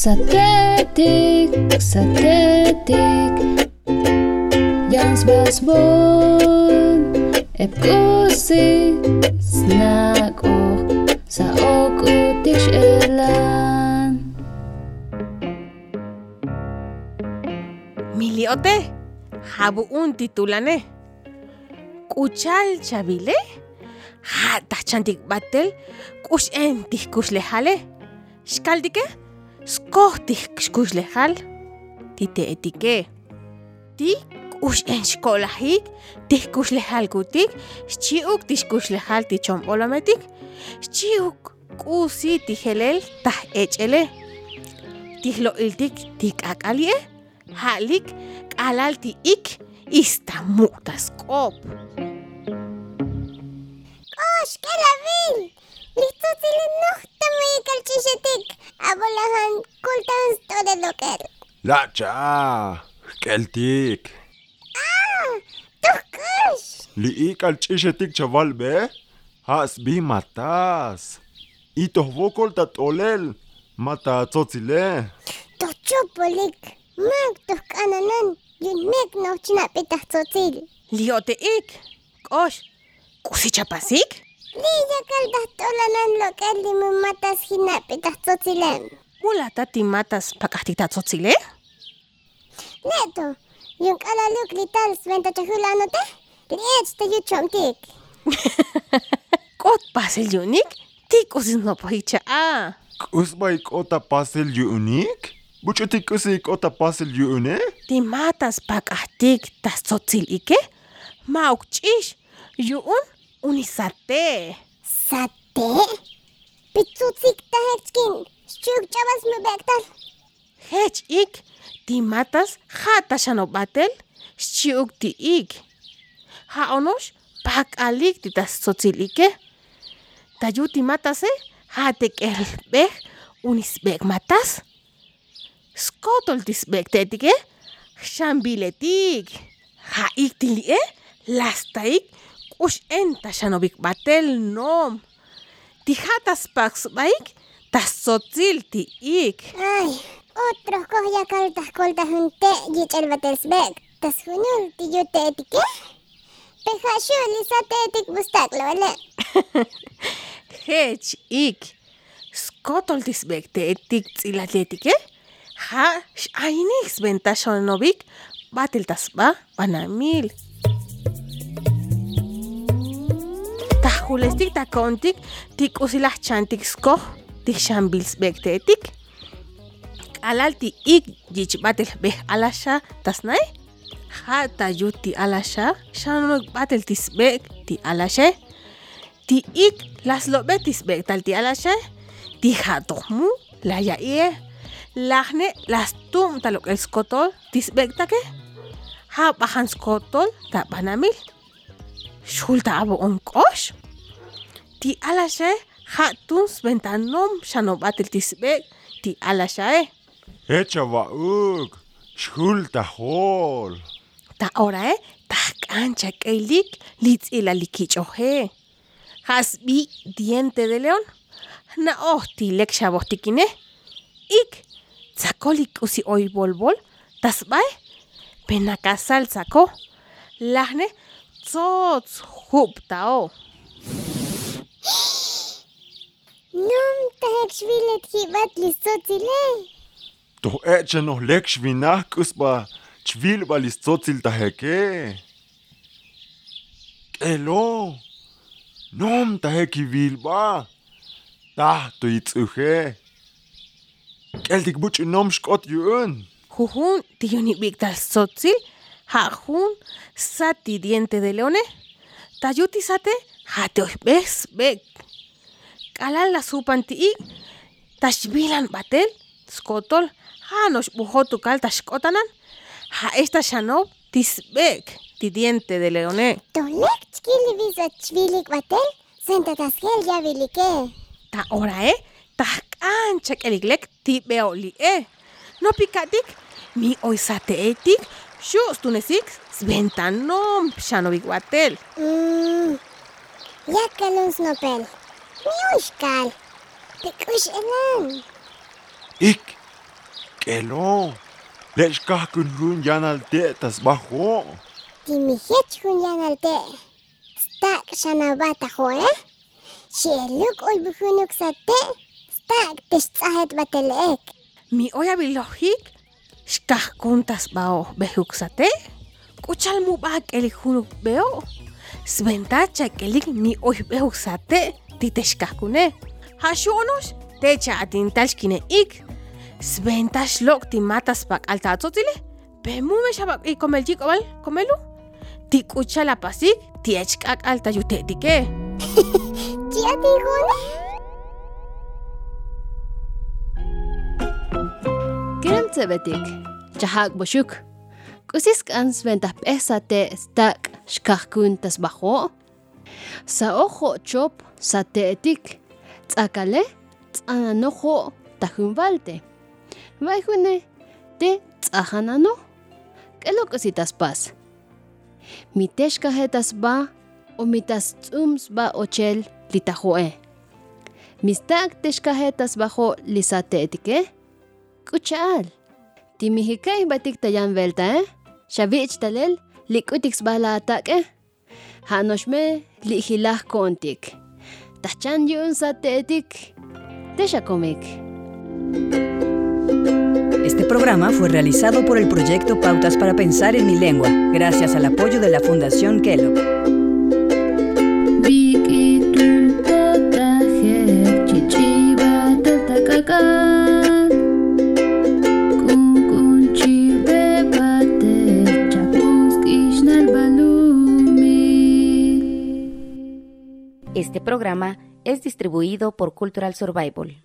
Să te tic, să te tic Ganz was bun E pusi och Să och utik elan Miliote Habu un titulane. Kuchal chavile Ha da, tachantik batel. Kush entik kush lehale. Shkaldike? Kohtih xkuxlejal tite'etike. Tik ux en xkolajik tijkuxlejalkutik xchi'uk tixkuxlejal tichomb'olometik xchi'uk k'usi tijelel taj ech'elej tijlo'iltik tik'ak'alye' ja'lik k'alal ti ik istamu' task'ob k'ox k'elab'il lijtzutzilij noj tomeyik alchixetik Abolahan kultan stode loker. Lacha, keltik. Ah, tuhkush! Liik al chishetik chaval be. Has bi matas. Itoh vokol tatolel. Mata tzotzile. Tochupolik. Mag tuhkananan. Yunek no chinapitah tzotzil. Liote ik, k'ox, k'usichapasik? Niin, Lillakaltas tolananlo matas hinapi tatzotzilen. Mulatati matas pakahti tatzotzilen? Neto, yung alaluk lital sventa chahulano te, liech te yuchom tik. Kot pasel yunik, tik usin no pohicha a. Kusmai kota pasel yunik? Buchoti kusik kota pasel yune? Ti matas pakahtik tas tzotzil ike? Mauk chish, yun Унисате. Сате? Пицуцик тахечкин. Щук чавас мы бектал. Хеч ик. Диматас хата шано бател. Щук ти ик. Ха онош пак алик ти тас социлике. Таю диматасе хатек элбех унис бек матас. Скотол тис бек тетике. Шамбилетик. Ха ик тилие. Э? Ластаик. Lastaik k'ux'en taxanobik batel nom. Tijatas paksb'aik tas tzotzil ti'ik. Ay, otro kohya kaltah koltah hunte yichel batelsbek. Tas hunul tiyute etike? Pejashu lisate etik bustak lole. Hech ik. Skotol tisbek te'etik tz'ilatletike? Ja, x'aynik sbenta xonobik batel tasb'a banamil. Tajulestik takontik tik'usilaj chantik skoj tixambilsbek te'etik. K'alal ti'ik yichb'atel b'ej alaxa tasnay? Ja tayu ti alaxa xanok b'atel tisb'ek ti alaxe. Ti'ik laslob'ek tisb'ek tal ti alaxe. Tijatojmu la ya'ie. Lajne lastum talok el skotol tisb'ek take. Ja b'ajan skotol ta b'anamil. Xul ta abo'on k'ox. Ti alaxe ja tun sventanom xanob'atel tisb'ek ti alaxae. Hecha vauk. Shul tahol. Ta ora e tajk'an chak'eylik litz'ila likich'oje. Jasb'i diente de león. Na'oj tilek xaboj tikine. Ik tzakol ik'usi oy bolbol tasb'ay penakasal tzako. Lajne tzotz jub'ta'o. Num tahek shvilet hibat listotzile. Toh echa noh lek shvinah kusba chvil balis tzotzil taheke. Kelo. Nom taheki vilba. Tah to yitzuje. Keltik buch nom shkot yuun. Jujun tiyonib'ik tal tzotzil ja'jun sati diente de leone. Tayuti sate jateojb'ej sb'ek. K'alal la supan ti'ik taxb'ilan b'atel skotol janox b'ujot tukal taxk'otanan ja'ex taxanob tisb'ek ti diente de leone. Tolek chkili visat shvilik batel. Senta tasgel ya vilike. Ta ora e tajk'an chak'eliklek tib'e'oli'e. No pikatik mi oy sate'etik xu's tunesik sventanom xanobik b'atel. Mmm. Ya kalun snopel. Mi uxkal. Pikush elan. Ik. Kelo. Lech kahkun hun yanal te tas bajo. Timihech hun yanalte. Stak shanabata ho, eh? Sheluk ulbuhunuk sate. Stak tishtahet batelek. Mi oya bilojik, xkahkuntas bao bejuksate, kuchal mu ba kelik hunuk beo, Sventa chakelik ni oibe usate titeshkakune. Hashonos techa atin ik. Sventa shlok ti matas pak alta tzotile. Pe mume shabak komel jik oval komelu. Ti kucha la pasik ti echkak alta yute dike. Tia tigone. Kerem tzebetik. Chahak boshuk. Kusisk ansventa pesate stak shkahkun tas bajo. Sa ojo chop sa teetik, tsakale, tsananojo tajunvalte. Vaijune, te tsajanano. Kelo kusitas pas. Miteshkajetas ba o mitas tsums ba ochel litajoe. Mistak teshkajetas bajo lisateetike. Kuchal. Timihikay batik tayan velta eh? Shavich talel Teshakomik. Este programa fue realizado por el proyecto Pautas para Pensar en mi lengua, gracias al apoyo de la Fundación Kellogg. Programa es distribuido por Cultural Survival.